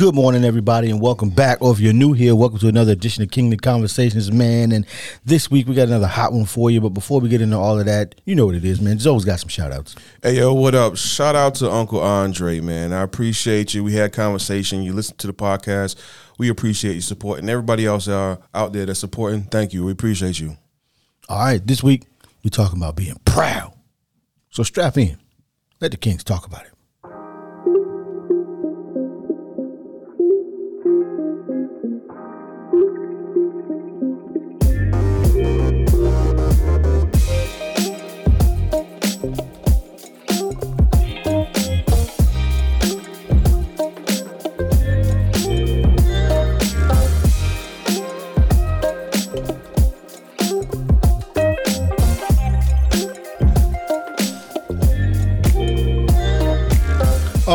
Good morning, everybody, and welcome back. Or if you're new here, welcome to another edition of Kingly Conversations, man. And this week we got another hot one for you. But before we get into all of that, you know what it is, man. Zoe's got some shout outs. Hey yo, what up? Shout out to Uncle Andre, man. I appreciate you. We had conversation. You listened to the podcast. We appreciate your support. And Everybody else uh, out there that's supporting, thank you. We appreciate you. All right, this week we're talking about being proud. So strap in. Let the Kings talk about it.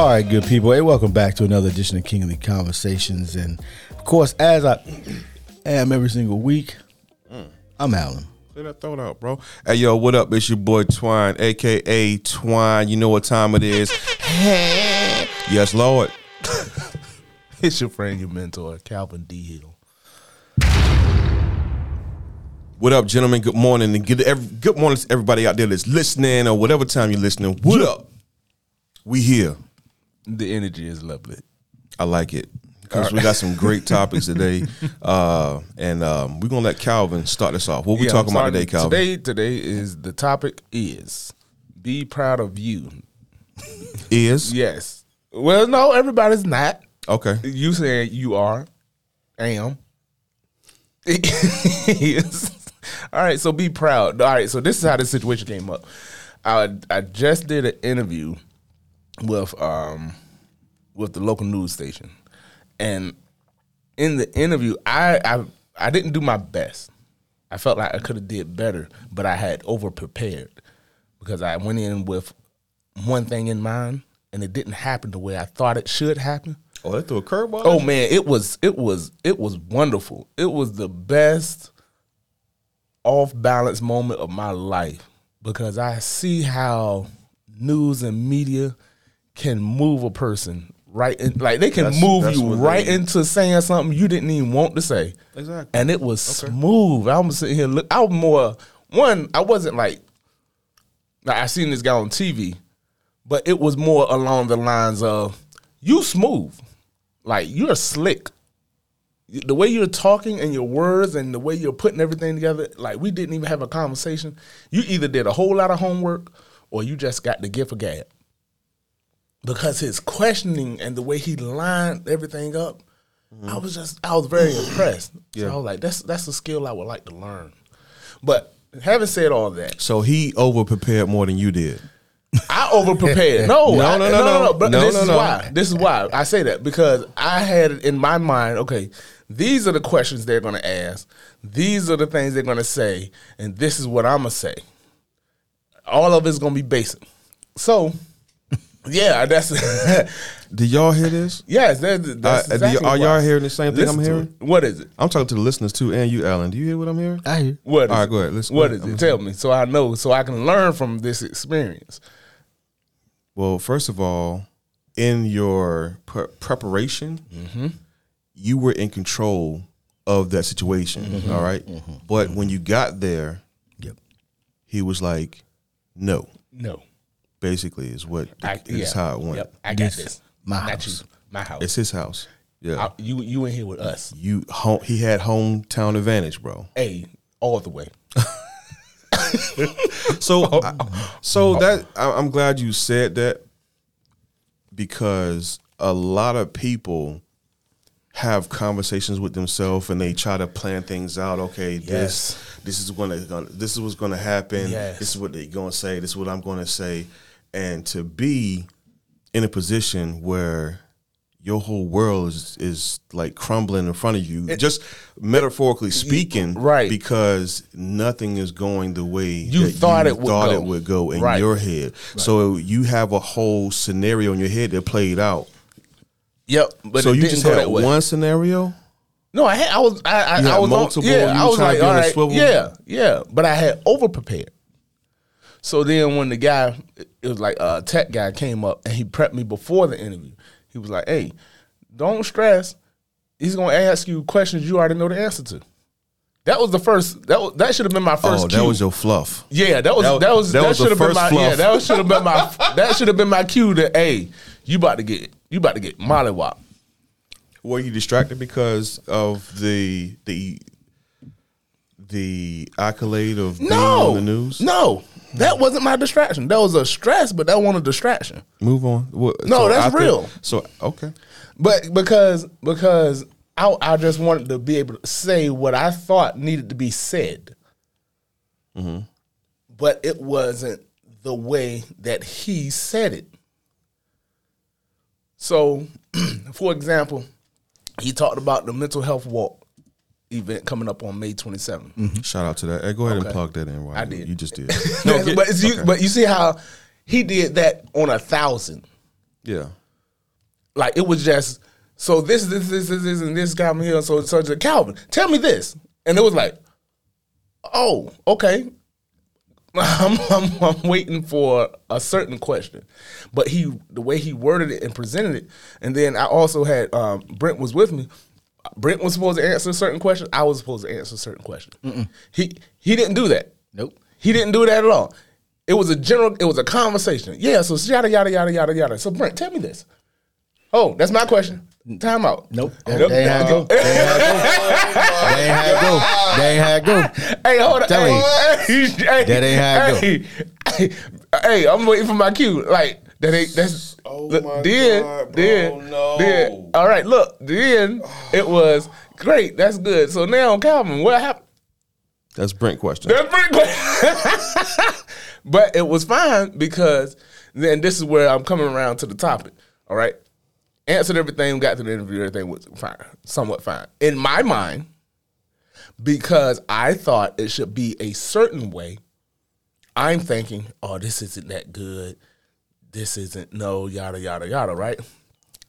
All right, good people. Hey, welcome back to another edition of Kingly Conversations. And of course, as I am every single week, I'm Alan. Say that throat out, bro. Hey yo, what up? It's your boy Twine, aka Twine. You know what time it is. yes, Lord. It's your friend, your mentor, Calvin D. Hill. What up, gentlemen? Good morning, and good every, good morning to everybody out there that's listening or whatever time you're listening. What up? We here. The energy is lovely. I like it because we got some great topics today, uh, and um, we're gonna let Calvin start us off. What we Yeah, talking about today, Calvin? Today, today is the topic is be proud of you. Is Yes. Well, no, everybody's not. okay. You saying you are, am. Yes. All right, so be proud. All right, so this is how this situation came up. I I just did an interview with um with the local news station, and in the interview, I I I didn't do my best. I felt like I could have did better, but I had over prepared because I went in with one thing in mind, and it didn't happen the way I thought it should happen. Oh, they threw a curveball. Oh man, it was it was it was wonderful. It was the best off balance moment of my life because I see how news and media can move a person right in, like they can That's- move that's you right into saying something you didn't even want to say. Exactly. And it was smooth. I'm sitting here look I was more one, I wasn't like like I seen this guy on TV, but it was more along the lines of you smooth. Like you're slick. The way you're talking and your words and the way you're putting everything together, like we didn't even have a conversation. You either did a whole lot of homework or you just got the gift of gab. Because his questioning and the way he lined everything up, I was just I was very mm. impressed. So I was like, that's that's a skill I would like to learn. But having said all that, So he over prepared more than you did. I over prepared. No, No, I- no, no, no. But No, this no, is no. why. This is why I say that because I had it in my mind. Okay, these are the questions they're going to ask. These are the things they're going to say, and this is what I'm gonna say. All of it's going to be basic. So, yeah, that's Did y'all hear this? yes. That, that's Uh, do y- exactly are y'all hearing the same thing Listen I'm hearing? it. What is it? I'm talking to the listeners too, and you, Alan. Do you hear what I'm hearing? I hear. What? Is All right, it? go ahead. Let's- what go is ahead. it? Tell me so I know, so I can learn from this experience. Well, first of all, in your pre- preparation, Mm-hmm. you were in control of that situation. Mm-hmm. all right? but when you got there, Yep. he was like, "No." No, Basically, is what I, is how it went. Yep, I got This this. my Not house. you. My house. It's his house. Yeah, I- you you in here with us. you home, he had hometown advantage, bro. Hey, all the way. So, oh. I- so oh. that I- I'm glad you said that because a lot of people have conversations with themselves and they try to plan things out. Okay, Yes. this this is gonna, gonna this is what's going to happen. Yes. This is what they're going to say. This is what I'm going to say. And to be in a position where your whole world is is like crumbling in front of you, just metaphorically speaking, right. Because nothing is going the way You thought you it would thought go. it would go in Right. your head. So you have a whole scenario in your head that played out. Yep. But so you just had one scenario. No, I had, I was I, I, I was multiple, On, yeah, I was like, all right, swivel? yeah, yeah. But I had over prepared. So then when the guy, it was like a tech guy came up and he prepped me before the interview. He was like, "Hey, don't stress. He's gonna ask you questions you already know the answer to. That was the first. That was, that should have been my first. Oh, cue. that was your fluff. Yeah, that was That that, was- was that that, should have been my fluff. yeah that should have been my that should have been my cue to hey you about to get you about to get mollywop. Were you distracted because of the the the accolade of being No, on the news? no, that wasn't my distraction. That was a stress, but that wasn't a distraction. Move on. What- No, that's after- real. So okay, But because because I I just wanted to be able to say what I thought needed to be said, mm-hmm. but it wasn't the way that he said it. So, for example, he talked about the mental health walk event coming up on May 27th. shout out to that. Hey, go ahead and plug that in. Ryan. I did. You just did. but, it's, you, but you see how he did that on a thousand. yeah. Like it was just so this this this this, this and this got me here. So so to Calvin, tell me this, and it was like, oh okay. I'm, I'm I'm waiting for a certain question, but he the way he worded it and presented it, and then I also had um, Brent was with me. Brent was supposed to answer certain questions. I was supposed to answer certain questions. He he didn't do that. Nope. He didn't do that at all. It was a general. It was a conversation. Yeah. So yada yada yada yada yada. So Brent, tell me this. Oh, that's my question. Time out. Nope. Nope. That, ain't how go. Ain't how go. That ain't how go. That ain't how go. Hey, hold on. Tell hey, hey, That ain't how it hey, hey, hey, I'm waiting for my cue. Like that ain't that's. Oh look, my then, God, bro, then, no. then. All right, look. Then it was great. That's good. So now, Calvin, what happened? That's Brent question. That's pretty good. but it was fine because then this is where I'm coming around to the topic. All right. Answered everything, got to the interview, everything was fine, somewhat fine. In my mind, because I thought it should be a certain way, I'm thinking, oh, this isn't that good. This isn't no yada yada yada, right?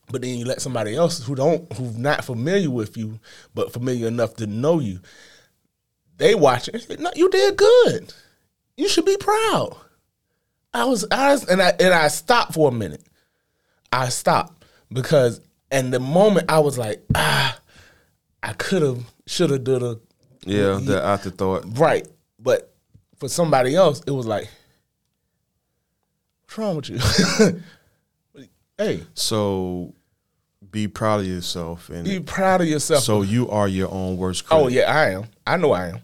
But then you let somebody else who don't who's not familiar with you, but familiar enough to know you, they watch it. and say, No, you did good. You should be proud. I was, I was, and I and I stopped for a minute. I stopped because, and the moment I was like, ah, I could have, should have, did a yeah, the afterthought. right, but for somebody else, it was like, what's wrong with you? hey, So be proud of yourself and be proud of yourself. so you are your own worst critic. oh yeah, I am. I know I am.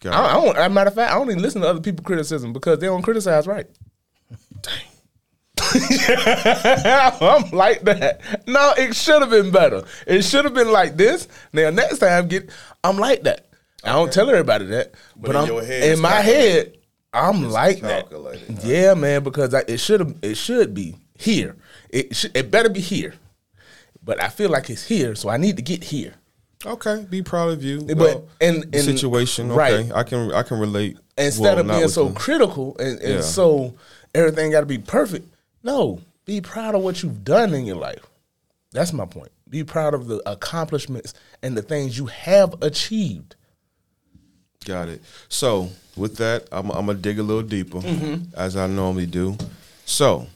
Got I, it. I don't. As a matter of fact, I don't even listen to other people's criticism because they don't criticize right. I'm like that. No, it should have been better. It should have been like this. Now next time, get. I'm like that. I don't tell everybody that, but, in I'm in my head. I'm like calculated, that. Yeah, man, because I, it should. It should be here. It should, it better be here. But I feel like it's here, so I need to get here. Okay, be proud of you. But- Well, and- and- situation, right. okay, I can I can relate. instead Well, of being so you. critical and, and Yeah. so everything got to be perfect. No, be proud of what you've done in your life. That's my point. Be proud of the accomplishments and the things you have achieved. Got it. So with that, I'm, I'm gonna dig a little deeper, Mm-hmm. as I normally do. So,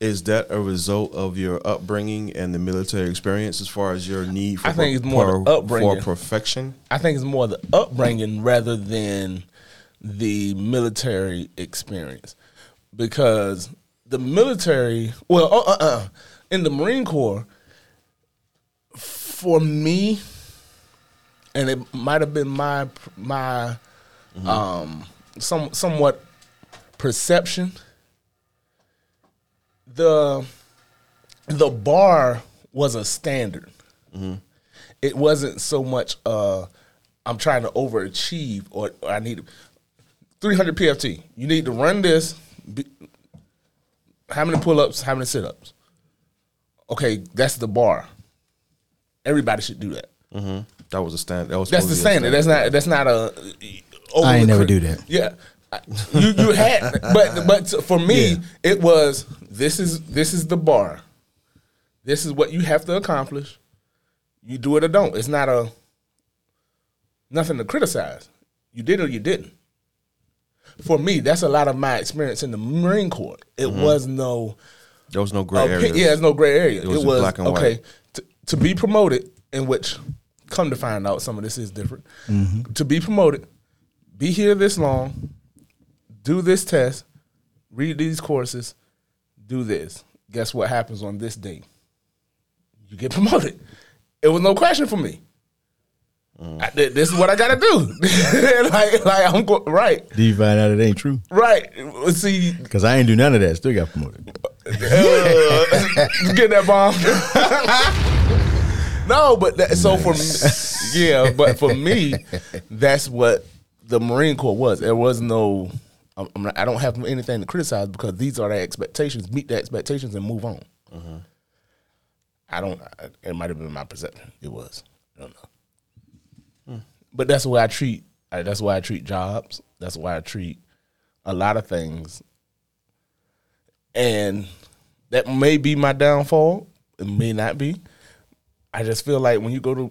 is that a result of your upbringing and the military experience, as far as your need for I think it's more for, upbringing. for perfection? I think it's more the upbringing rather than the military experience, because the military, well, uh, uh, uh, in the Marine Corps, for me, and it might have been my my um some somewhat perception. The the bar was a standard. It wasn't so much uh I'm trying to overachieve or, or I need 300 PFT. You need to run this. Be, how many pull-ups? How many sit-ups? Okay, that's the bar. Everybody should do that. That was a standard. That was That's the supposed to be a standard. That's not. That's not a. Uh, I ain't never overly do that. Yeah, you you had, but but for me, Yeah. it was this is this is the bar. This is what you have to accomplish. You do it or don't. It's not a nothing to criticize. You did or you didn't. For me, that's a lot of my experience in the Marine Corps. It mm-hmm. was no There was no gray opi- area. Yeah, there's no gray area. It was was, black and okay. white. t- to be promoted, in which come to find out some of this is different. To be promoted, be here this long, do this test, read these courses, do this. Guess what happens on this day? You get promoted. It was no question for me. I- th- this is what I gotta do. like, like I'm go- right, Did you find out it ain't true? right. See, Because I ain't do none of that. Still got promoted. uh, get that bomb. No, but that, so for me, yeah, but for me, that's what the Marine Corps was. There was no. I'm I'm not, I don't have anything to criticize because these are the expectations. Meet the expectations and move on. Uh-huh. I don't. I, it might have been my perception. It was. I don't know. Hmm. But that's the way I treat. I, that's why I treat jobs. That's why I treat a lot of things and that may be my downfall. It may not be. I just feel like when you go to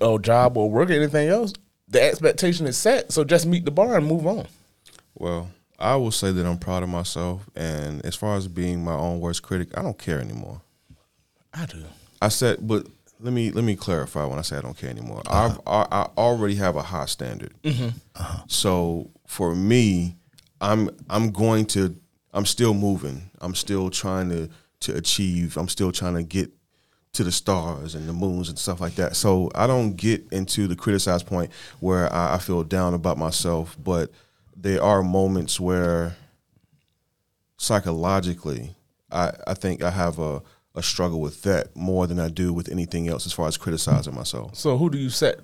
a job or work or anything else, the expectation is set. So just meet the bar and move on. Well, I will say that I'm proud of myself, and as far as being my own worst critic, I don't care anymore. I do. I said, but let me let me clarify when I say I don't care anymore. Uh-huh. I've, I I already have a high standard. Mm-hmm. Uh-huh. So for me, I'm I'm going to I'm still moving. I'm still trying to to achieve. I'm still trying to get to the stars and the moons and stuff like that. So I don't get into the criticize point where I, I feel down about myself, but there are moments where psychologically, I, I think I have a, a struggle with that more than I do with anything else as far as criticizing myself. So who do you set,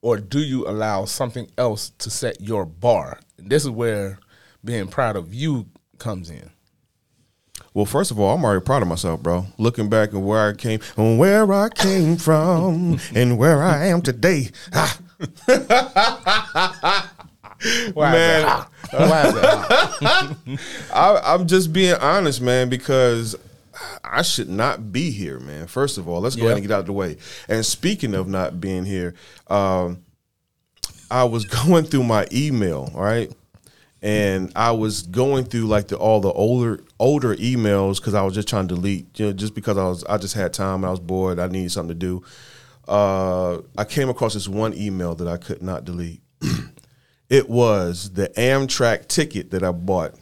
or do you allow something else to set your bar? This is where being proud of you comes in. Well, first of all, I'm already proud of myself, bro. Looking back at where I came, and where I came from, and where I am today. Ah, Why Man. Is that? Why is that? I, I'm just being honest, man, because I should not be here, man. First of all, let's go Yeah. ahead and get out of the way. And speaking of not being here, um, I was going through my email, right? And I was going through like the all the older older emails because I was just trying to delete, you know, just because I was I just had time and I was bored. I needed something to do. Uh, I came across this one email that I could not delete. it was the Amtrak ticket that I bought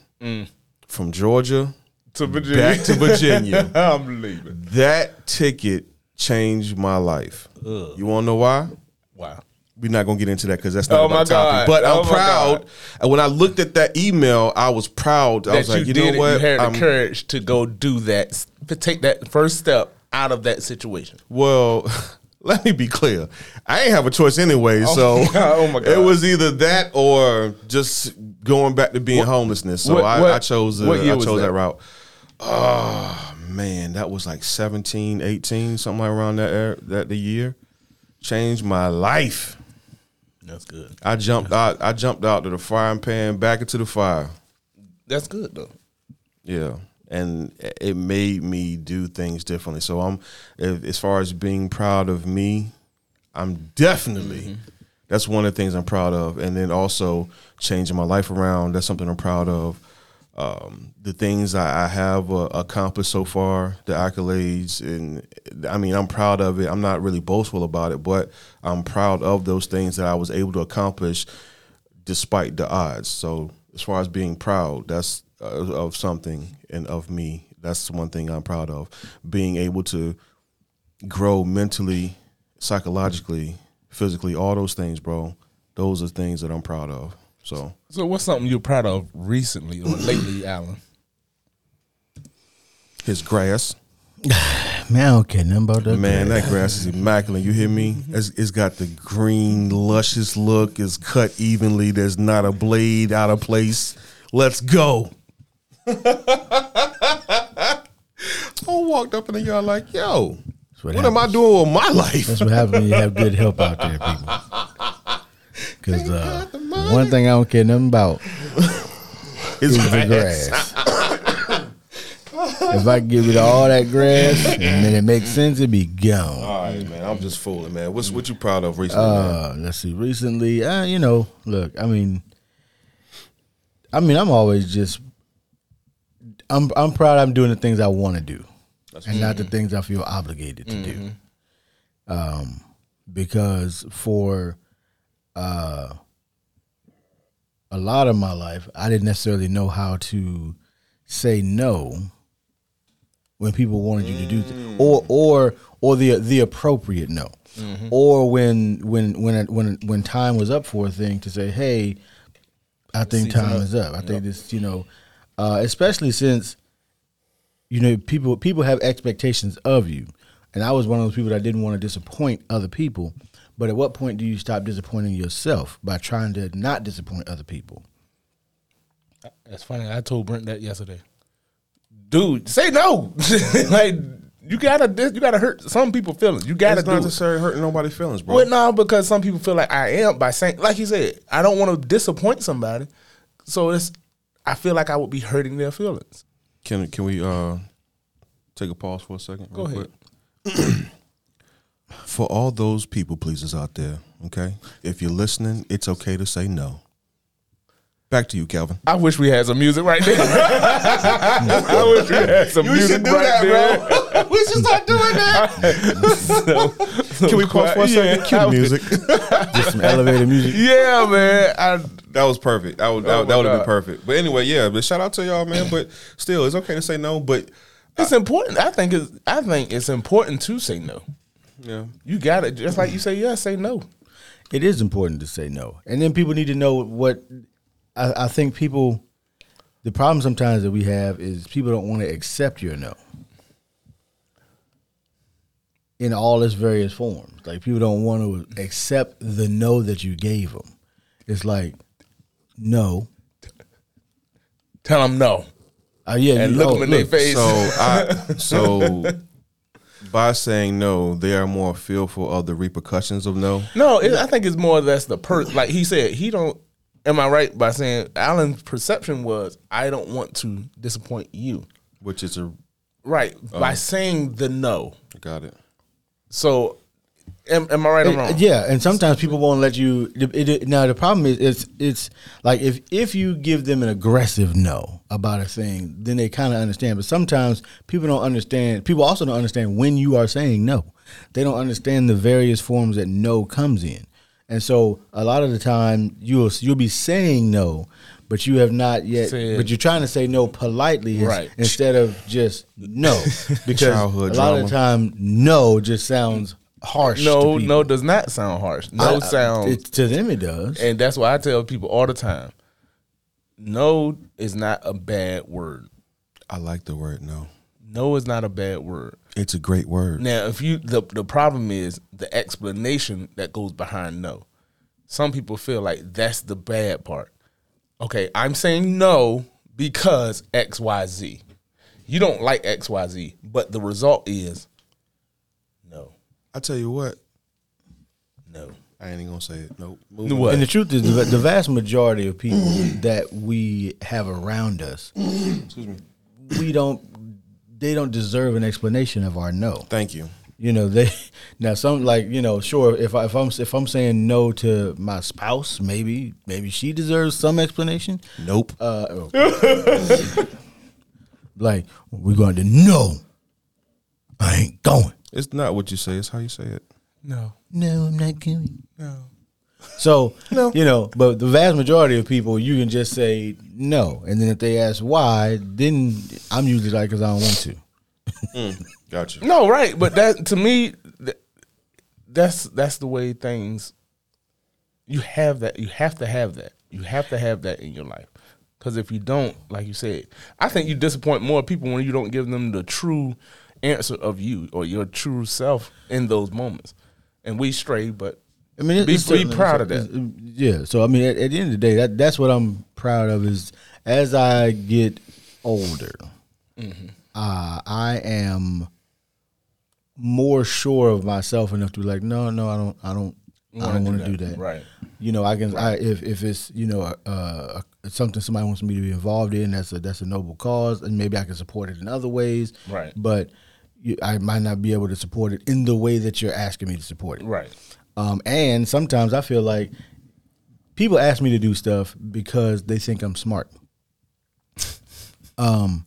from Georgia to Virginia. back to Virginia. I'm leaving. that ticket changed my life. You want to know why? Wow. We're not gonna get into that because that's not Oh my. God. But I'm Oh my proud. God. And when I looked at that email, I was proud. I that was like, you, you, did know it, what? You had I'm- the courage to go do that, to take that first step out of that situation. Well, let me be clear. I ain't have a choice anyway. Oh, so my God. Oh my God. it was either that or just going back to being homelessness. So what- I, what- I chose what year I was chose that? that? route. Oh man, that was like 17, 18, something like around that era, that the year. Changed my life. That's good. I jumped out. I jumped out to the frying pan, back into the fire. That's good though. Yeah, and it made me do things differently. So I'm, as far as being proud of me, I'm definitely. Mm-hmm. That's one of the things I'm proud of, and then also changing my life around. That's something I'm proud of. Um, the things I, I have uh, accomplished so far, the accolades, and I mean, I'm proud of it. I'm not really boastful about it, but I'm proud of those things that I was able to accomplish despite the odds. So as far as being proud, that's uh, of something and of me. That's one thing I'm proud of. Being able to grow mentally, psychologically, physically, all those things, bro. Those are things that I'm proud of. So So what's something you're proud of recently or lately, Alan? his grass, Man, I don't care nothing about that. man, grass. that grass is immaculate. You hear me? It's, it's got the green, luscious look. It's cut evenly. There's not a blade out of place. Let's go. I walked up in the yard like, yo, what what, am I doing with my life? That's what happens when you have good help out there, people. Because uh, one thing I don't care nothing about is the grass. if I rid of all that grass and then it makes sense, it'd be gone. All right, man. I'm just fooling, man. What's what you proud of recently? man? Uh, let's see. Recently, uh, you know, look, I mean, I mean, I'm always just, I'm, I'm proud. I'm doing the things I want to do, and not the things I feel obligated to do. um, because for uh, a lot of my life, I didn't necessarily know how to say no when people wanted you to do th- or or or the the appropriate no. Or when when when when when time was up for a thing to say, "Hey, I think Season time up. is up." I think this, you know, uh, especially since you know people people have expectations of you, and I was one of those people that didn't want to disappoint other people. But at what point do you stop disappointing yourself by trying to not disappoint other people? That's funny. I told Brent that yesterday. Dude, say no. like you gotta you gotta hurt some people feelings. You gotta It's do not it. necessarily hurting nobody's feelings, bro. Well, no, because some people feel like I am by saying, like you said, I don't want to disappoint somebody. So it's, I feel like I would be hurting their feelings. Can can we uh take a pause for a second? Go ahead. For all those people pleasers out there, okay? If you're listening, it's okay to say no. Back to you, Calvin. I wish we had some music right there. I wish we had some music right there. we should start doing that. Can we pause for a second? Cue Yeah, the music. Just some elevator music. Yeah, man. I, That was perfect. That would that, Oh that would have been perfect. But anyway, yeah. But shout out to y'all, man. But still, it's okay to say no. But it's important. I think it's, I think it's important to say no. Yeah, You got it. Just like you say yes, say no. It is important to say no, and then people need to know what. I, I think people, the problem sometimes that we have is people don't want to accept your no. In all its various forms, like people don't want to accept the no that you gave them. It's like, no, Tell them no uh, yeah, and you- look oh, them in their look, face. So I so by saying no, they are more fearful of the repercussions of no. No, it, I think it's more or less the per. Like he said, he don't. Am I right by saying Alan's perception was I don't want to disappoint you. Which is a Right by uh-huh. saying the no. got it. So, am, am I right or eh, wrong? Yeah, and sometimes people won't let you. It, it, now the problem is, it's it's like if if you give them an aggressive no about a thing, then they kind of understand. But sometimes people don't understand. People also don't understand when you are saying no. They don't understand the various forms that no comes in, and so a lot of the time you'll you'll be saying no, but you have not yet. Said- but you're trying to say no politely, Right. Instead of just no, because Childhood a lot of the time no just sounds harsh. No, people. no does not sound harsh. No I- sounds, it- to them it does. and that's why I tell people all the time. No is not a bad word. I like the word no. No is not a bad word. It's a great word. Now, if you the the problem is the explanation that goes behind no. Some people feel like that's the bad part. Okay, I'm saying no because X Y Z. You don't like X Y Z, but the result is no, I tell you what, no. I ain't even gonna say it. Nope. What? And the truth is, the, the vast majority of people that we have around us, Excuse me. we don't, they don't deserve an explanation of our no. Thank you. You know, they now some like you know, sure if I, if I'm if I'm saying no to my spouse, maybe maybe she deserves some explanation. Nope. Uh, like we're going to no, I ain't going. It's not what you say. It's how you say it. No, No, I'm not going. no. So no. you know, but the vast majority of people, you can just say no, and then if they ask why, then I'm usually like, because I don't want to. Mm, gotcha. No, right, but that to me, th- that's that's the way things. You have that. You have to have that. You have to have that in your life, because if you don't, like you said, I think you disappoint more people when you don't give them the true answer of you or your true self in those moments. And we stray, but I mean, Be- be proud of that. Yeah. So I mean, at, at the end of the day, that that's what I'm proud of. Is as I get older, Mm-hmm. uh, I am more sure of myself enough to be like, no, no, I don't, I don't, I don't want to do that. Right. You know, I can. I, if if it's you know uh, uh, something somebody wants me to be involved in, that's a that's a noble cause, and maybe I can support it in other ways. Right. But you, I might not be able to support it in the way that you're asking me to support it. Right. Um, and sometimes I feel like people ask me to do stuff because they think I'm smart. Um,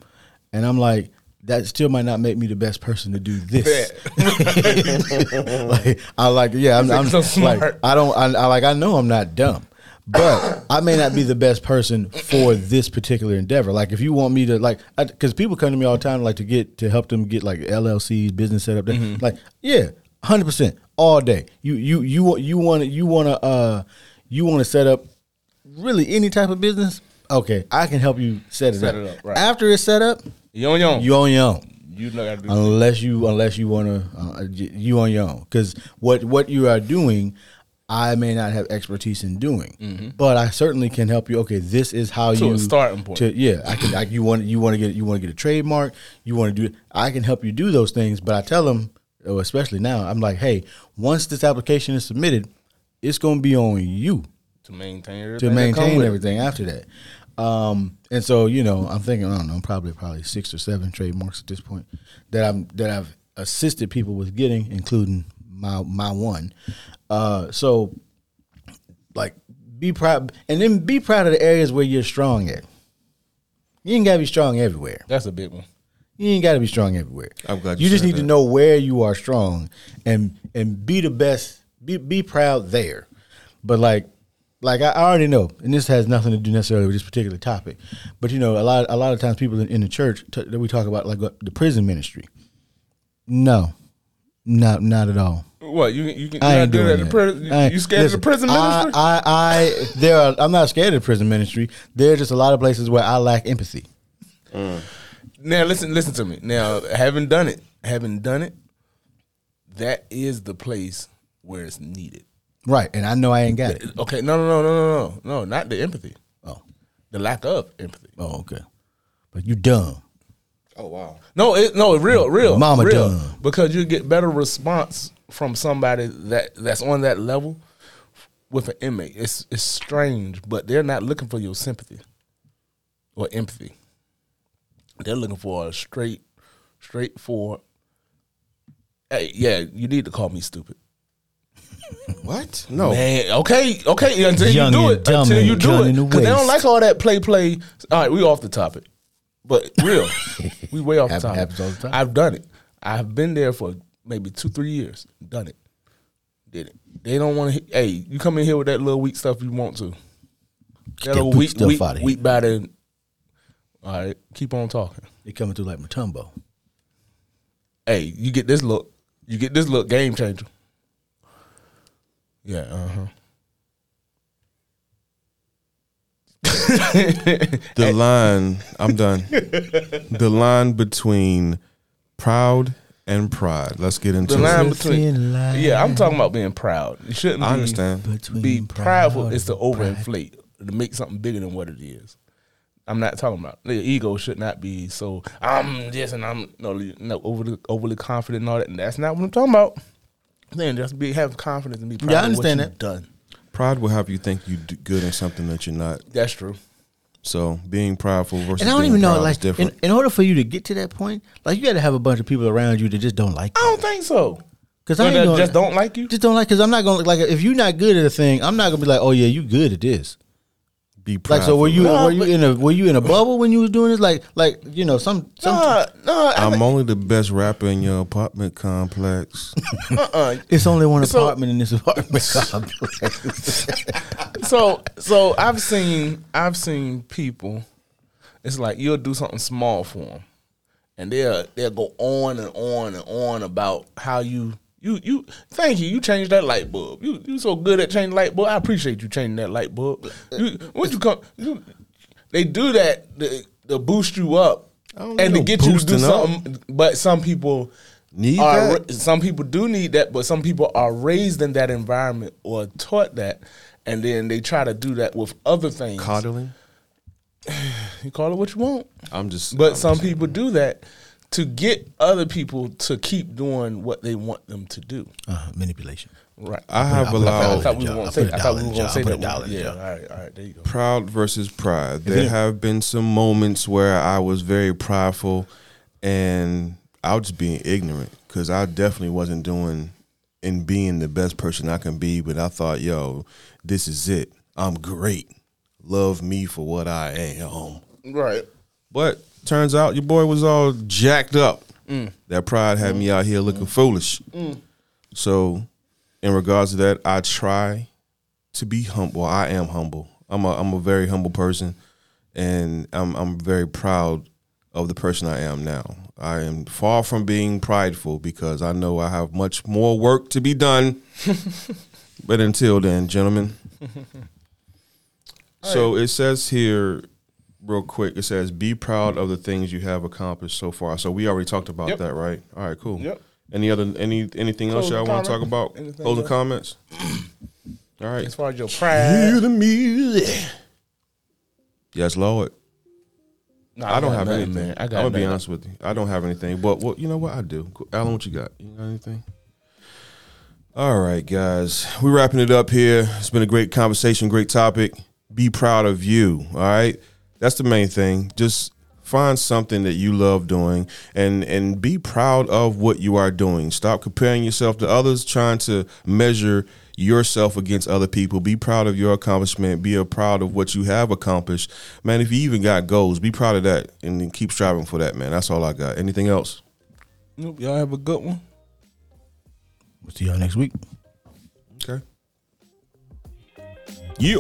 and I'm like, that still might not make me the best person to do this. like I like, yeah, I'm, I'm So like, smart. I don't, I, I like, I know I'm not dumb, but I may not be the best person for this particular endeavor. Like, if you want me to, like, because people come to me all the time, like to get to help them get like LLCs, business set up. Mm-hmm. Like, yeah, hundred percent, all day. You, you, you, want you want to, you want to, uh, you want to set up really any type of business. Okay, I can help you set it Set up. it up, right. After it's set up, You on your own. you on your own You know unless you unless you want to uh, you on your own because what what you are doing i may not have expertise in doing but i certainly can help you okay this is how Mm-hmm. To a you starting point. to, yeah i can I, you want you want to get you want to get a trademark you want to do i can help you do those things but i tell them oh, especially now i'm like hey once this application is submitted it's going to be on you to maintain everything. to maintain everything after that. Um, and so you know, I'm thinking, I don't know, probably probably six or seven trademarks at this point that I'm that I've assisted people with getting, including my my one. Uh, so like, be proud, and then be proud of the areas where you're strong at. You ain't gotta be strong everywhere. That's a big one. You ain't got to be strong everywhere. I'm glad you you just said need to know where you are strong and and be the best. Be be proud there. But like like I I already know, and this has nothing to do necessarily with this particular topic. But you know, a lot a lot of times people in, in the church t- that we talk about like uh, the prison ministry. No, not not at all. What you you can I ain't do doing that in I ain't- You scared listen, of the prison I, ministry? I, I, there are. I'm not scared of the prison ministry. There are just a lot of places where I lack empathy. Mm. Now listen, listen to me. Now, having done it, having done it, that is the place where it's needed. Right, and I know I ain't got it. Okay, no, no, no, no, no, no, no, not the empathy, Oh, the lack of empathy. oh, okay. But you dumb. Oh wow. No, it, no, real, real, Mama real. done. Because you get better response from somebody that that's on that level with an inmate. It's it's strange, but they're not looking for your sympathy or empathy. They're looking for a straight, straightforward. Hey, yeah, you need to call me stupid. What? No. Man, okay, okay. Until Young you do it, until you do it, because they don't like all that play, play. All right, we off the topic, but real, we way off the topic. happens all the time. I've done it. I've been there for maybe two, three years. Done it. Did it. They don't want to. Hey, you come in here with that little weak stuff you want to. That that little weak weak, stuff weak, outta here. weak battered. All right, keep on talking. They coming through like Mutombo. Hey, you get this look. You get this look. Game changer. Yeah. Uh huh. The line, I'm done. the line between proud and pride. Let's get into The line it. between line yeah, I'm talking about being proud. You shouldn't. I understand. Between Be proudful is to and pride. overinflate to make something bigger than what it is. I'm not talking about the ego should not be so I'm this and I'm no no overly overly confident and all that. And that's not what I'm talking about. Then just be have confidence and be proud. Yeah, I of understand what you've that. Done. Pride will have you think you do good in something that you're not. That's true. So being prideful versus And I don't being even know, like, in, different. in order for you to get to that point, like, you got to have a bunch of people around you that just don't like I you. don't think so. Because So I ain't gonna, just don't like you. just don't like. Because I'm not gonna like if you're not good at a thing, I'm not gonna be like, oh yeah, you good at this. Be prideful. Like, so were you No, were you in a were you in a bubble when you was doing this? Like, like you know, some some Nah, nah. I I'm only the best rapper in your apartment complex. uh-uh. it's only one So- apartment in this apartment complex. so so I've seen I've seen people. It's like you'll do something small for them, and they'll they'll go on and on and on about how you you you thank you you changed that light bulb. You you so good at changing light bulb. I appreciate you changing that light bulb. You, when you come, you, they do that to, to boost you up and to no get you to do boosting up. something. But some people Need are that? some people do need that, but some people are raised in that environment or taught that, and then they try to do that with other things. Coddling. You call it what you want, I'm just. but I'm some just- people do that to get other people to keep doing what they want them to do. uh, manipulation. Right. I have I a I allowed thought we were I going to say. a I thought we were going to say that. a dollar yeah. All right. All right. There you go. proud versus pride. There have been some moments where I was very prideful, and I was just being ignorant because I definitely wasn't doing and being the best person I can be. But I thought, yo, this is it. I'm great. Love me for what I am. Right. But turns out your boy was all jacked up. Mm. That pride had me out here mm. looking foolish. Mm. So, in regards to that, I try to be humble. I am humble. I'm a I'm a very humble person, and I'm I'm very proud of the person I am now. I am far from being prideful because I know I have much more work to be done. but until then, gentlemen. so it says here, real quick. It says, "Be proud of the things you have accomplished so far." So we already talked about Yep. that, right? All right, cool. Yep. Any other any anything else y'all want to talk about? Anything Closing else? comments. All right. As far as your pride, the music. Yes, Lord. Nah, I don't have nothing, anything. man. I I'm gonna be honest with you. I don't have anything. But what you know what I do? Alan, what you got? You got anything? All right, guys. We're wrapping it up here. It's been a great conversation, great topic. Be proud of you. All right. That's the main thing. Just find something that you love doing and and be proud of what you are doing. Stop comparing yourself to others, trying to measure yourself against other people. Be proud of your accomplishment. Be proud of what you have accomplished. Man, if you even got goals, be proud of that and then keep striving for that, man. That's all I got. Anything else? Nope, Y'all have a good one. We'll see y'all next week. Okay. Yeah.